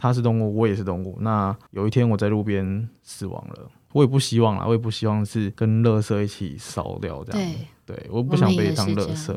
它是动物，我也是动物。那有一天我在路边死亡了，我也不希望啦，我也不希望是跟垃圾一起烧掉这样。对，对，我不想被当垃圾。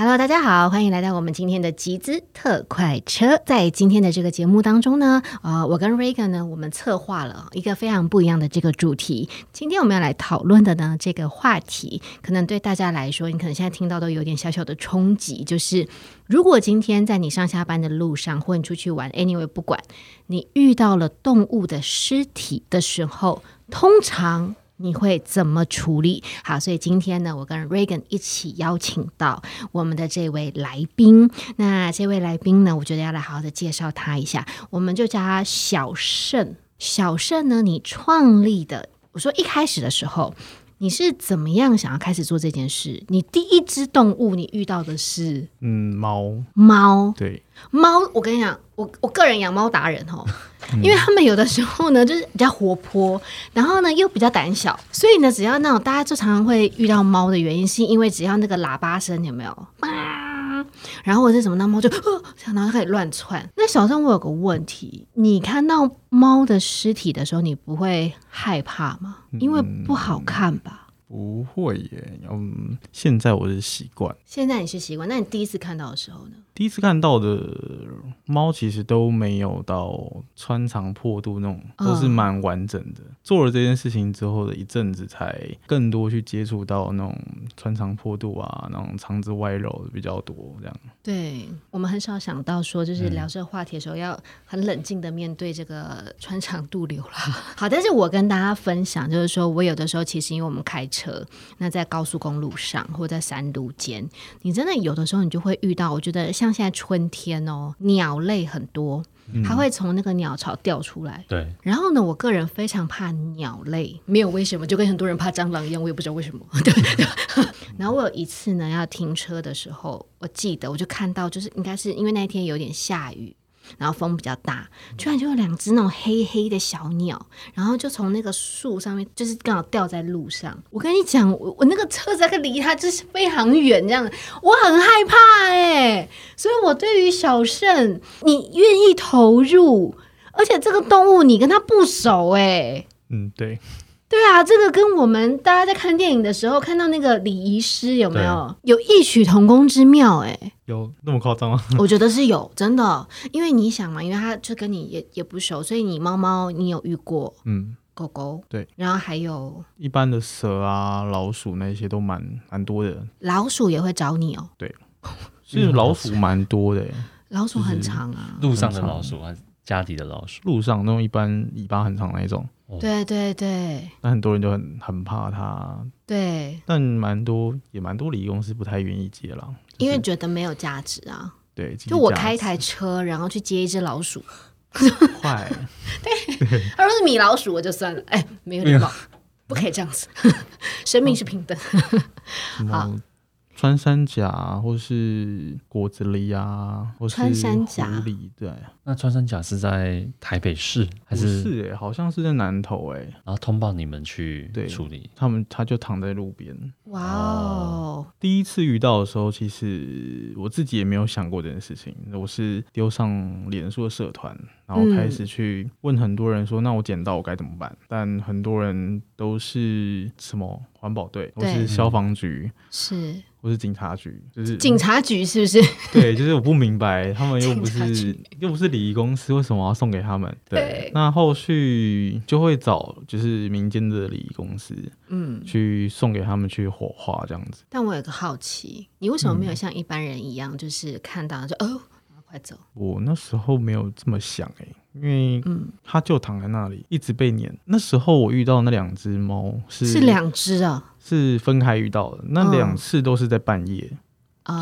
Hello，大家好，欢迎来到我们今天的集资特快车。在今天的这个节目当中呢，呃，我跟 Rega 呢，我们策划了一个非常不一样的这个主题。今天我们要来讨论的呢，这个话题可能对大家来说，你可能现在听到都有点小小的冲击，就是如果今天在你上下班的路上，或你出去玩，anyway 不管，你遇到了动物的尸体的时候，通常。你会怎么处理？好，所以今天呢，我跟 Regan 一起邀请到我们的这位来宾。那这位来宾呢，我觉得要来好好的介绍他一下，我们就叫他小盛。小盛呢，你创立的，我说一开始的时候，你是怎么样想要开始做这件事？你第一只动物你遇到的是嗯猫猫，对猫。我跟你讲，我我个人养猫达人哦。因为他们有的时候呢，就是比较活泼，然后呢又比较胆小，所以呢，只要那种大家就常常会遇到猫的原因，是因为只要那个喇叭声有没有啊，然后我是什么，那猫就呃，然后开始乱窜。那小郑，我有个问题，你看到猫的尸体的时候，你不会害怕吗？因为不好看吧？不会耶，嗯，现在我是习惯。现在你是习惯，那你第一次看到的时候呢？第一次看到的猫其实都没有到穿肠破肚那种，都是蛮完整的。做了这件事情之后的一阵子，才更多去接触到那种穿肠破肚啊，那种肠子外露的比较多。这样，对我们很少想到说，就是聊这个话题的时候，要很冷静的面对这个穿肠肚瘤啦。好，但是我跟大家分享，就是说我有的时候其实因为我们开车，那在高速公路上或在山路间，你真的有的时候你就会遇到，我觉得像现在春天哦，鸟类很多，它会从那个鸟巢掉出来。对，然后呢，我个人非常怕鸟类，没有为什么，就跟很多人怕蟑螂一样，我也不知道为什么。对。然后我有一次呢，要停车的时候，我记得我就看到，就是应该是因为那一天有点下雨。然后风比较大，居然就有两只那种黑黑的小鸟，然后就从那个树上面，就是刚好掉在路上。我跟你讲，我我那个车子个离它就是非常远，这样我很害怕哎。所以我对于小盛，你愿意投入，而且这个动物你跟它不熟哎。嗯，对。对啊，这个跟我们大家在看电影的时候看到那个礼仪师有没有有异曲同工之妙？哎，有那么夸张吗？我觉得是有，真的。因为你想嘛，因为他就跟你也也不熟，所以你猫猫你有遇过，嗯，狗狗对，然后还有一般的蛇啊、老鼠那些都蛮蛮多的。老鼠也会找你哦？对，其实老鼠蛮多的，老鼠很长啊，路上的老鼠还是家里的老鼠？路上那种一般尾巴很长那种。对对对，那很多人就很很怕它。对，但蛮多也蛮多礼仪公司不太愿意接了，因为觉得没有价值啊。对，就我开一台车，然后去接一只老鼠，坏。对，他说是米老鼠，我就算了。哎，没有礼貌，不可以这样子。生命是平等。好。穿山甲，或是果子狸啊，或是穿山甲狸，对。那穿山甲是在台北市还是？是哎，好像是在南投哎。然后通报你们去处理，他们他就躺在路边。哇哦！第一次遇到的时候，其实我自己也没有想过这件事情。我是丢上脸书的社团，然后开始去问很多人说：“那我捡到我该怎么办？”但很多人都是什么环保队，或是消防局，是。或是警察局，就是警察局是不是？对，就是我不明白，他们又不是又不是礼仪公司，为什么要送给他们？对，那后续就会找就是民间的礼仪公司，嗯，去送给他们去火化这样子。但我有个好奇，你为什么没有像一般人一样，就是看到就哦，快走？我那时候没有这么想哎，因为嗯，他就躺在那里，一直被撵。那时候我遇到那两只猫是是两只啊。是分开遇到的，那两次都是在半夜，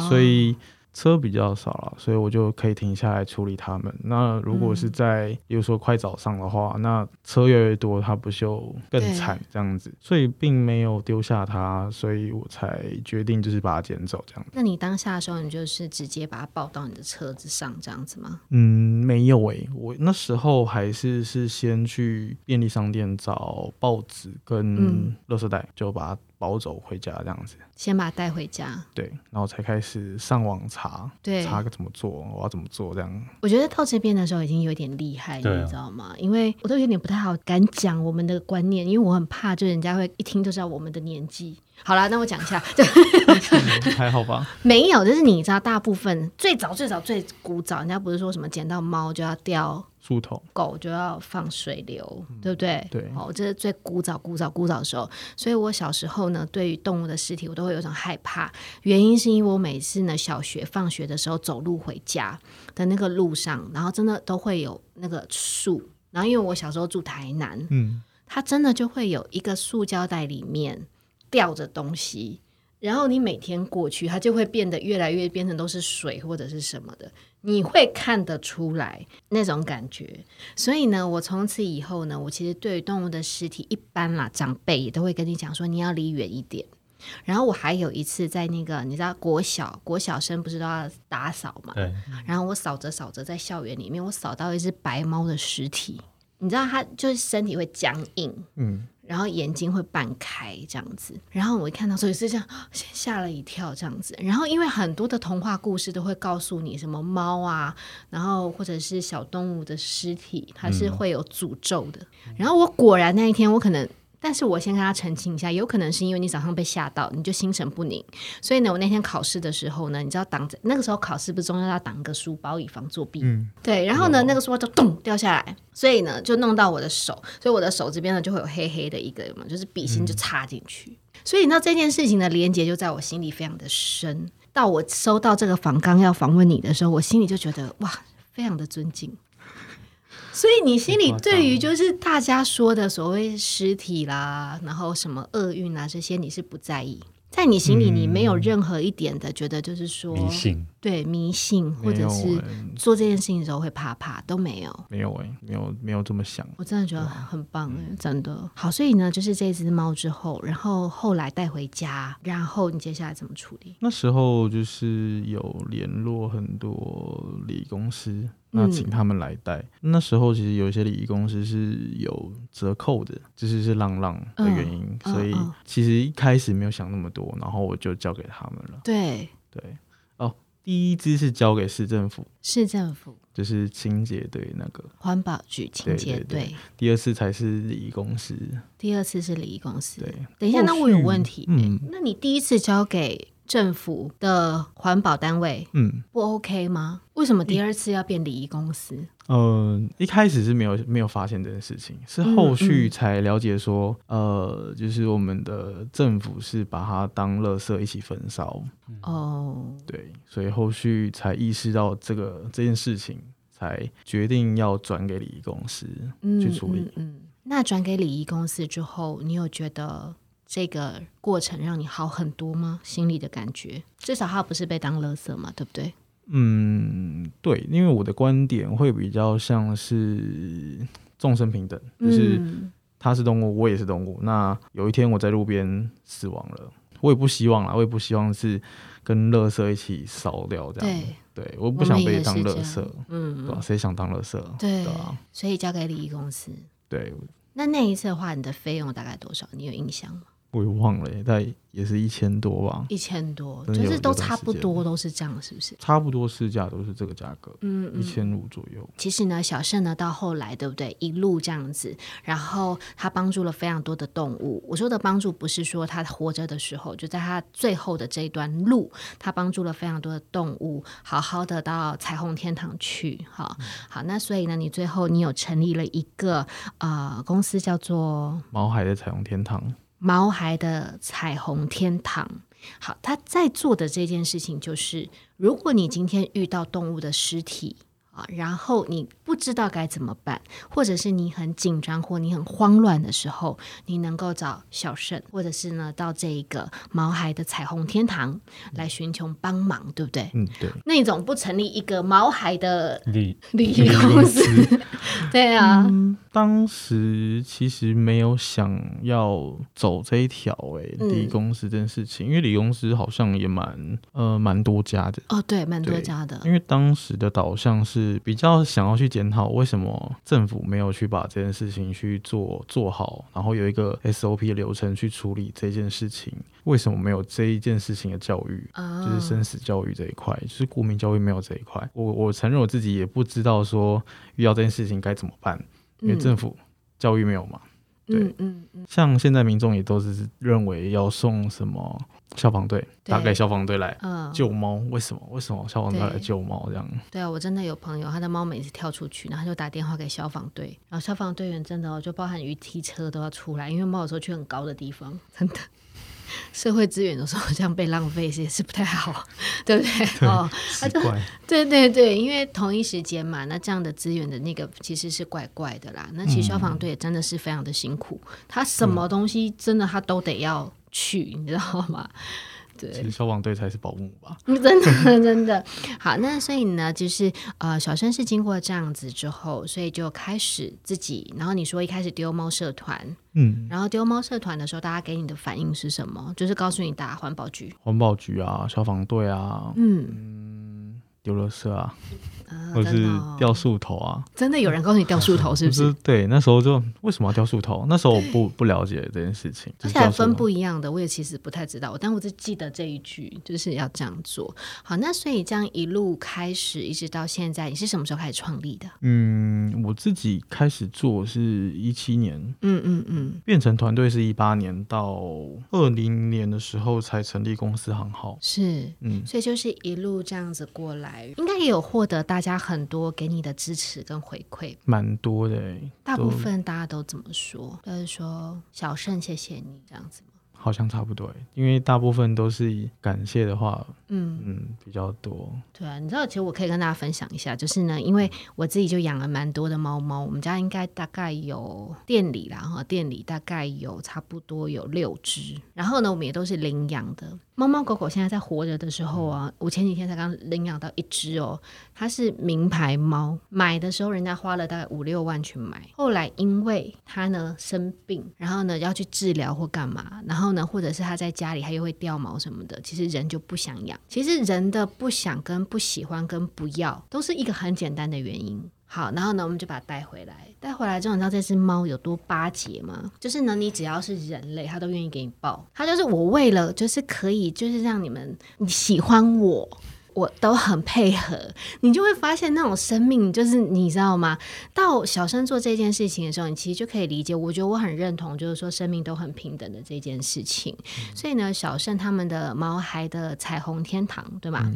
所以车比较少了，所以我就可以停下来处理他们。那如果是在，比如说快早上的话，那车越来越多，它不就更惨这样子？所以并没有丢下它，所以我才决定就是把它捡走这样子。那你当下的时候，你就是直接把它抱到你的车子上这样子吗？嗯，没有诶，我那时候还是是先去便利商店找报纸跟垃圾袋，就把它。保走回家这样子。先把它带回家，对，然后才开始上网查，对，查个怎么做，我要怎么做这样。我觉得到这边的时候已经有点厉害，你知道吗？因为我都有点不太好敢讲我们的观念，因为我很怕，就人家会一听就知道我们的年纪。好了，那我讲一下，还好吧？没有，就是你知道，大部分最早最早最古早，人家不是说什么捡到猫就要掉树头，狗就要放水流，对不对？对，哦，这是最古早古早古早的时候。所以我小时候呢，对于动物的尸体，我都会有种害怕。原因是因为我每次呢，小学放学的时候走路回家的那个路上，然后真的都会有那个树，然后因为我小时候住台南，嗯，它真的就会有一个塑胶袋里面。吊着东西，然后你每天过去，它就会变得越来越变成都是水或者是什么的，你会看得出来那种感觉。所以呢，我从此以后呢，我其实对于动物的尸体，一般啦，长辈也都会跟你讲说，你要离远一点。然后我还有一次在那个，你知道国小国小生不是都要打扫嘛？对。然后我扫着扫着，在校园里面，我扫到一只白猫的尸体，你知道它就是身体会僵硬，嗯。然后眼睛会半开这样子，然后我一看到，所以是这样，先 吓了一跳这样子。然后因为很多的童话故事都会告诉你什么猫啊，然后或者是小动物的尸体，它是会有诅咒的。然后我果然那一天，我可能。但是我先跟他澄清一下，有可能是因为你早上被吓到，你就心神不宁，所以呢，我那天考试的时候呢，你知道挡着那个时候考试不是中间要挡个书包以防作弊，嗯，对，然后呢，那个书包就咚掉下来，所以呢，就弄到我的手，所以我的手这边呢就会有黑黑的一个嘛，就是笔芯就插进去，所以你知道这件事情的连接就在我心里非常的深。到我收到这个访纲要访问你的时候，我心里就觉得哇，非常的尊敬。所以你心里对于就是大家说的所谓尸体啦，然后什么厄运啊这些，你是不在意。在你心里，你没有任何一点的觉得，就是说迷信，对迷信，或者是做这件事情的时候会怕怕，都没有，没有哎，没有没有这么想。我真的觉得很棒哎，真的好。所以呢，就是这只猫之后，然后后来带回家，然后你接下来怎么处理？那时候就是有联络很多礼仪公司。那请他们来带。那时候其实有一些礼仪公司是有折扣的，就是是浪浪的原因，所以其实一开始没有想那么多，然后我就交给他们了。对对哦，第一支是交给市政府，市政府就是清洁队那个环保局清洁队。第二次才是礼仪公司，第二次是礼仪公司。对，等一下，那我有问题。嗯，那你第一次交给？政府的环保单位，嗯，不 OK 吗？为什么第二次要变礼仪公司？嗯，一开始是没有没有发现这件事情，是后续才了解说，呃，就是我们的政府是把它当垃圾一起焚烧。哦，对，所以后续才意识到这个这件事情，才决定要转给礼仪公司去处理。嗯，那转给礼仪公司之后，你有觉得？这个过程让你好很多吗？心里的感觉，至少他不是被当垃圾嘛，对不对？嗯，对，因为我的观点会比较像是众生平等，就是他是动物，我也是动物。那有一天我在路边死亡了，我也不希望啦，我也不希望是跟垃圾一起烧掉这样。对，对，我不想被当垃圾，嗯，对谁想当垃圾？对啊，所以交给礼仪公司。对，那那一次的话，你的费用大概多少？你有印象吗？我也忘了，但也是一千多吧，一千多，就是都差不多，都是这样，是不是？差不多市价都是这个价格，嗯，一千五左右。其实呢，小盛呢到后来，对不对？一路这样子，然后他帮助了非常多的动物。我说的帮助，不是说他活着的时候，就在他最后的这一段路，他帮助了非常多的动物，好好的到彩虹天堂去。哈，好，那所以呢，你最后你有成立了一个呃公司，叫做毛海的彩虹天堂。毛孩的彩虹天堂，好，他在做的这件事情就是，如果你今天遇到动物的尸体。啊，然后你不知道该怎么办，或者是你很紧张或你很慌乱的时候，你能够找小盛，或者是呢到这一个毛孩的彩虹天堂来寻求帮忙，对不对？嗯，对。那种不成立一个毛孩的礼礼仪公司？对啊，当时其实没有想要走这一条哎，理公司这件事情，因为理公司好像也蛮呃蛮多家的哦，对，蛮多家的。因为当时的导向是比较想要去检讨为什么政府没有去把这件事情去做做好，然后有一个 SOP 的流程去处理这件事情，为什么没有这一件事情的教育，就是生死教育这一块，就是国民教育没有这一块。我我承认我自己也不知道说遇到这件事情该怎么办。因为政府教育没有嘛，对，嗯嗯，像现在民众也都是认为要送什么消防队，打给消防队来救猫，为什么？为什么消防队来救猫这样？对啊，我真的有朋友，他的猫每次跳出去，然后就打电话给消防队，然后消防队员真的就包含于踢车都要出来，因为猫有时候去很高的地方，真的。社会资源的时候这样被浪费也是不太好，对不对？哦，对对对，因为同一时间嘛，那这样的资源的那个其实是怪怪的啦。那其实消防队真的是非常的辛苦，他什么东西真的他都得要去，你知道吗？其实消防队才是保姆吧？真的真的好。那所以呢，就是呃，小生是经过这样子之后，所以就开始自己。然后你说一开始丢猫社团，嗯，然后丢猫社团的时候，大家给你的反应是什么？就是告诉你打环保局、环保局啊、消防队啊，嗯，丢垃圾啊。或者是掉树头啊？真的有人告诉你掉树头 是不是？对，那时候就为什么要掉树头？那时候我不不了解这件事情，而且还分不一样的，我也其实不太知道。但我只记得这一句就是要这样做。好，那所以这样一路开始，一直到现在，你是什么时候开始创立的？嗯，我自己开始做是一七年，嗯嗯嗯，变成团队是一八年到二零年的时候才成立公司行号。是，嗯，所以就是一路这样子过来，应该也有获得大。大家很多给你的支持跟回馈，蛮多的。大部分大家都怎么说？就是说小盛，谢谢你这样子吗？好像差不多，因为大部分都是感谢的话，嗯嗯比较多。对啊，你知道，其实我可以跟大家分享一下，就是呢，因为我自己就养了蛮多的猫猫，我们家应该大概有店里啦哈，店里大概有差不多有六只，然后呢，我们也都是领养的。猫猫狗狗现在在活着的时候啊，我前几天才刚领养到一只哦，它是名牌猫，买的时候人家花了大概五六万去买，后来因为它呢生病，然后呢要去治疗或干嘛，然后呢或者是它在家里它又会掉毛什么的，其实人就不想养。其实人的不想跟不喜欢跟不要，都是一个很简单的原因。好，然后呢，我们就把它带回来。带回来之后，你知道这只猫有多巴结吗？就是呢，你只要是人类，它都愿意给你抱。它就是我为了，就是可以，就是让你们你喜欢我。我都很配合，你就会发现那种生命，就是你知道吗？到小生做这件事情的时候，你其实就可以理解。我觉得我很认同，就是说生命都很平等的这件事情。所以呢，小盛他们的毛孩的彩虹天堂，对吧？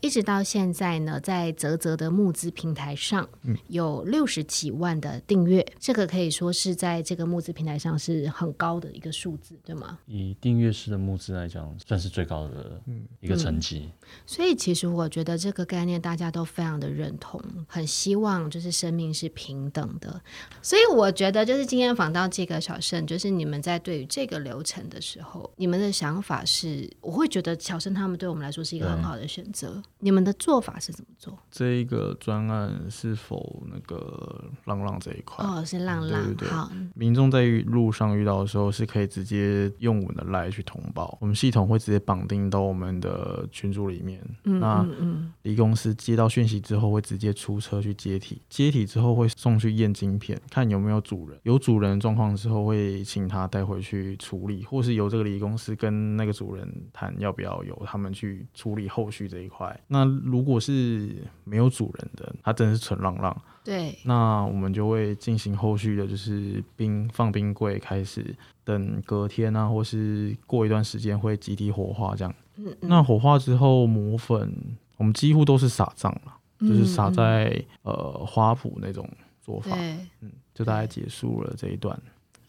一直到现在呢，在泽泽的募资平台上有六十几万的订阅，这个可以说是在这个募资平台上是很高的一个数字，对吗？以订阅式的募资来讲，算是最高的一个成绩。所以其实。其实我觉得这个概念大家都非常的认同，很希望就是生命是平等的。所以我觉得就是今天访到这个小盛，就是你们在对于这个流程的时候，你们的想法是，我会觉得小盛他们对我们来说是一个很好的选择。你们的做法是怎么做？这一个专案是否那个浪浪这一块？哦，是浪浪。好，民众在路上遇到的时候是可以直接用我们的赖去通报，我们系统会直接绑定到我们的群组里面。嗯。嗯嗯，离公司接到讯息之后，会直接出车去接体，接体之后会送去验晶片，看有没有主人，有主人状况之后会请他带回去处理，或是由这个离公司跟那个主人谈要不要由他们去处理后续这一块。那如果是没有主人的，他真的是纯浪浪，对，那我们就会进行后续的，就是冰放冰柜，开始等隔天啊，或是过一段时间会集体火化这样。那火化之后磨粉，我们几乎都是撒葬了，就是撒在呃花圃那种做法，嗯，就大概结束了这一段。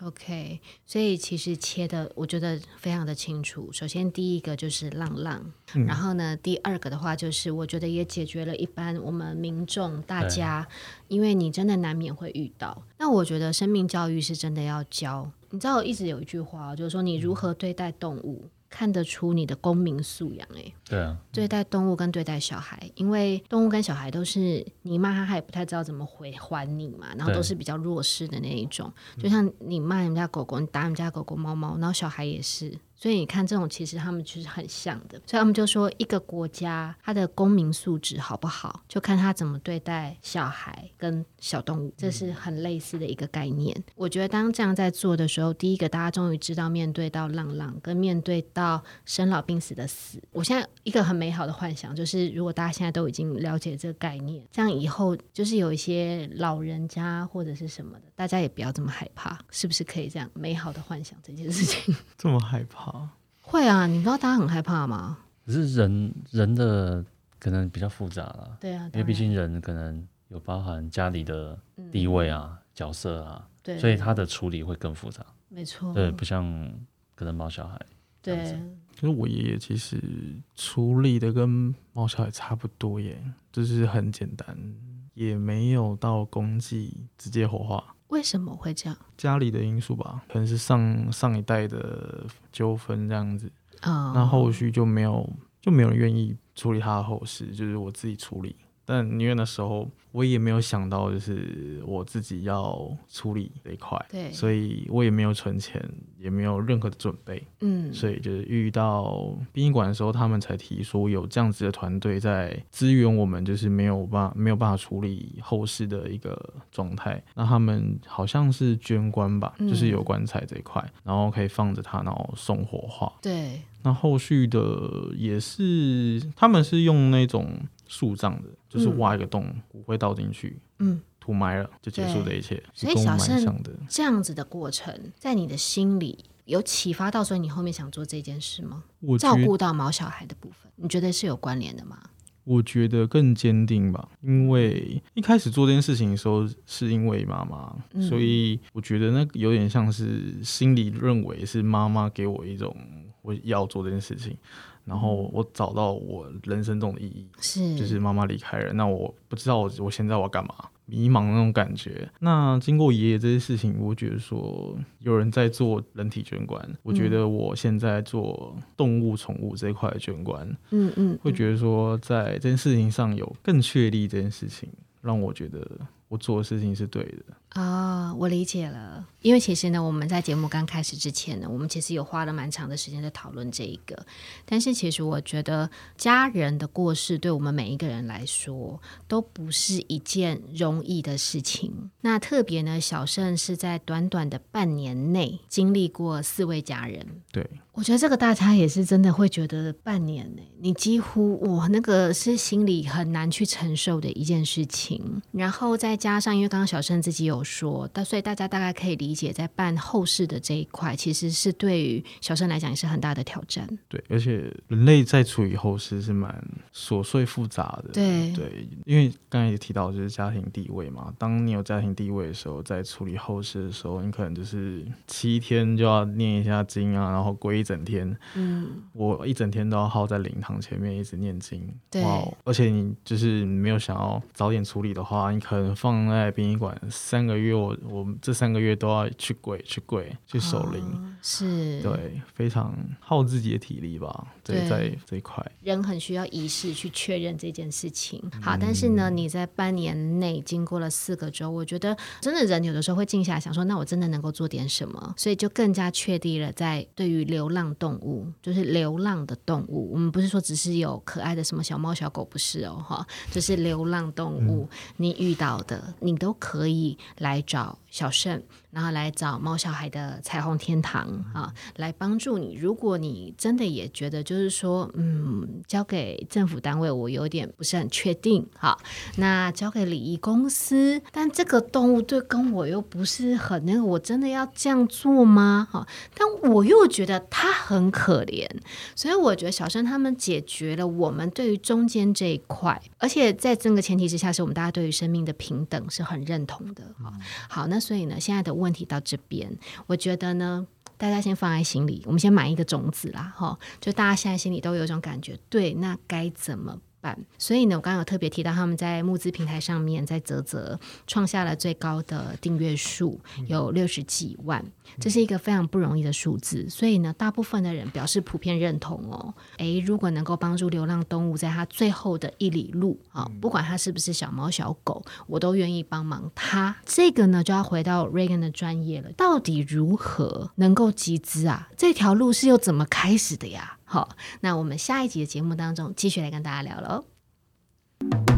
OK，所以其实切的我觉得非常的清楚。首先第一个就是浪浪，然后呢第二个的话就是我觉得也解决了一般我们民众大家，因为你真的难免会遇到。那我觉得生命教育是真的要教。你知道我一直有一句话，就是说你如何对待动物。看得出你的公民素养。哎，对啊，对待动物跟对待小孩，因为动物跟小孩都是你骂他，他也不太知道怎么回还你嘛，然后都是比较弱势的那一种。就像你骂人家狗狗，你打人家狗狗、猫猫，然后小孩也是。所以你看，这种其实他们其实很像的。所以他们就说，一个国家它的公民素质好不好，就看他怎么对待小孩跟小动物，这是很类似的一个概念。我觉得当这样在做的时候，第一个大家终于知道面对到浪浪跟面对到生老病死的死。我现在一个很美好的幻想就是，如果大家现在都已经了解这个概念，这样以后就是有一些老人家或者是什么的，大家也不要这么害怕，是不是可以这样美好的幻想这件事情？这么害怕？会啊，你知道大家很害怕吗？可是人人的可能比较复杂了，对啊，因为毕竟人可能有包含家里的地位啊、角色啊，对，所以他的处理会更复杂。没错，对，不像可能猫小孩，对。可是我爷爷其实处理的跟猫小孩差不多耶，就是很简单，也没有到公祭直接火化。为什么会这样？家里的因素吧，可能是上上一代的纠纷这样子啊，那后续就没有就没有人愿意处理他的后事，就是我自己处理。但因为那时候我也没有想到，就是我自己要处理这一块，对，所以我也没有存钱，也没有任何的准备，嗯，所以就是遇到殡仪馆的时候，他们才提说有这样子的团队在支援我们，就是没有办没有办法处理后事的一个状态。那他们好像是捐棺吧，就是有棺材这一块，然后可以放着它，然后送火化。对，那后续的也是，他们是用那种。树葬的，就是挖一个洞，骨灰倒进去，嗯，土埋了就结束这一切。所以小盛这样子的过程，在你的心里有启发到，所以你后面想做这件事吗？我照顾到毛小孩的部分，你觉得是有关联的吗？我觉得更坚定吧，因为一开始做这件事情的时候，是因为妈妈，所以我觉得那有点像是心里认为是妈妈给我一种我要做这件事情。然后我找到我人生中的意义，是就是妈妈离开了，那我不知道我我现在我要干嘛，迷茫那种感觉。那经过爷爷这些事情，我觉得说有人在做人体捐管，我觉得我现在做动物宠物这一块捐管，嗯嗯，会觉得说在这件事情上有更确立这件事情，让我觉得我做的事情是对的。啊，我理解了。因为其实呢，我们在节目刚开始之前呢，我们其实有花了蛮长的时间在讨论这一个。但是其实我觉得，家人的过世对我们每一个人来说都不是一件容易的事情。那特别呢，小盛是在短短的半年内经历过四位家人。对，我觉得这个大家也是真的会觉得半年呢，你几乎我，那个是心里很难去承受的一件事情。然后再加上，因为刚刚小盛自己有。说，但所以大家大概可以理解，在办后事的这一块，其实是对于小生来讲也是很大的挑战。对，而且人类在处理后事是蛮琐碎复杂的。对对，因为刚才也提到就是家庭地位嘛，当你有家庭地位的时候，在处理后事的时候，你可能就是七天就要念一下经啊，然后跪一整天。嗯，我一整天都要耗在灵堂前面一直念经。对，而且你就是没有想要早点处理的话，你可能放在殡仪馆三个。个月我我们这三个月都要去跪去跪去守灵，是对非常耗自己的体力吧。对，在这一块，人很需要仪式去确认这件事情。好，但是呢，你在半年内经过了四个周，我觉得真的人有的时候会静下来想说，那我真的能够做点什么？所以就更加确定了，在对于流浪动物，就是流浪的动物，我们不是说只是有可爱的什么小猫小狗，不是哦，哈，就是流浪动物，你遇到的，你都可以。来找小盛。然后来找猫小孩的彩虹天堂啊，来帮助你。如果你真的也觉得就是说，嗯，交给政府单位，我有点不是很确定。哈，那交给礼仪公司，但这个动物对跟我又不是很那个，我真的要这样做吗？哈，但我又觉得它很可怜，所以我觉得小生他们解决了我们对于中间这一块，而且在这个前提之下，是我们大家对于生命的平等是很认同的。好，好，那所以呢，现在的。问题到这边，我觉得呢，大家先放在心里，我们先埋一个种子啦，哈，就大家现在心里都有一种感觉，对，那该怎么办。所以呢，我刚刚有特别提到，他们在募资平台上面，在泽泽创下了最高的订阅数，有六十几万，这是一个非常不容易的数字。所以呢，大部分的人表示普遍认同哦。诶，如果能够帮助流浪动物在它最后的一里路啊，不管它是不是小猫小狗，我都愿意帮忙它。这个呢，就要回到 Reagan 的专业了，到底如何能够集资啊？这条路是又怎么开始的呀？好那我们下一集的节目当中继续来跟大家聊喽。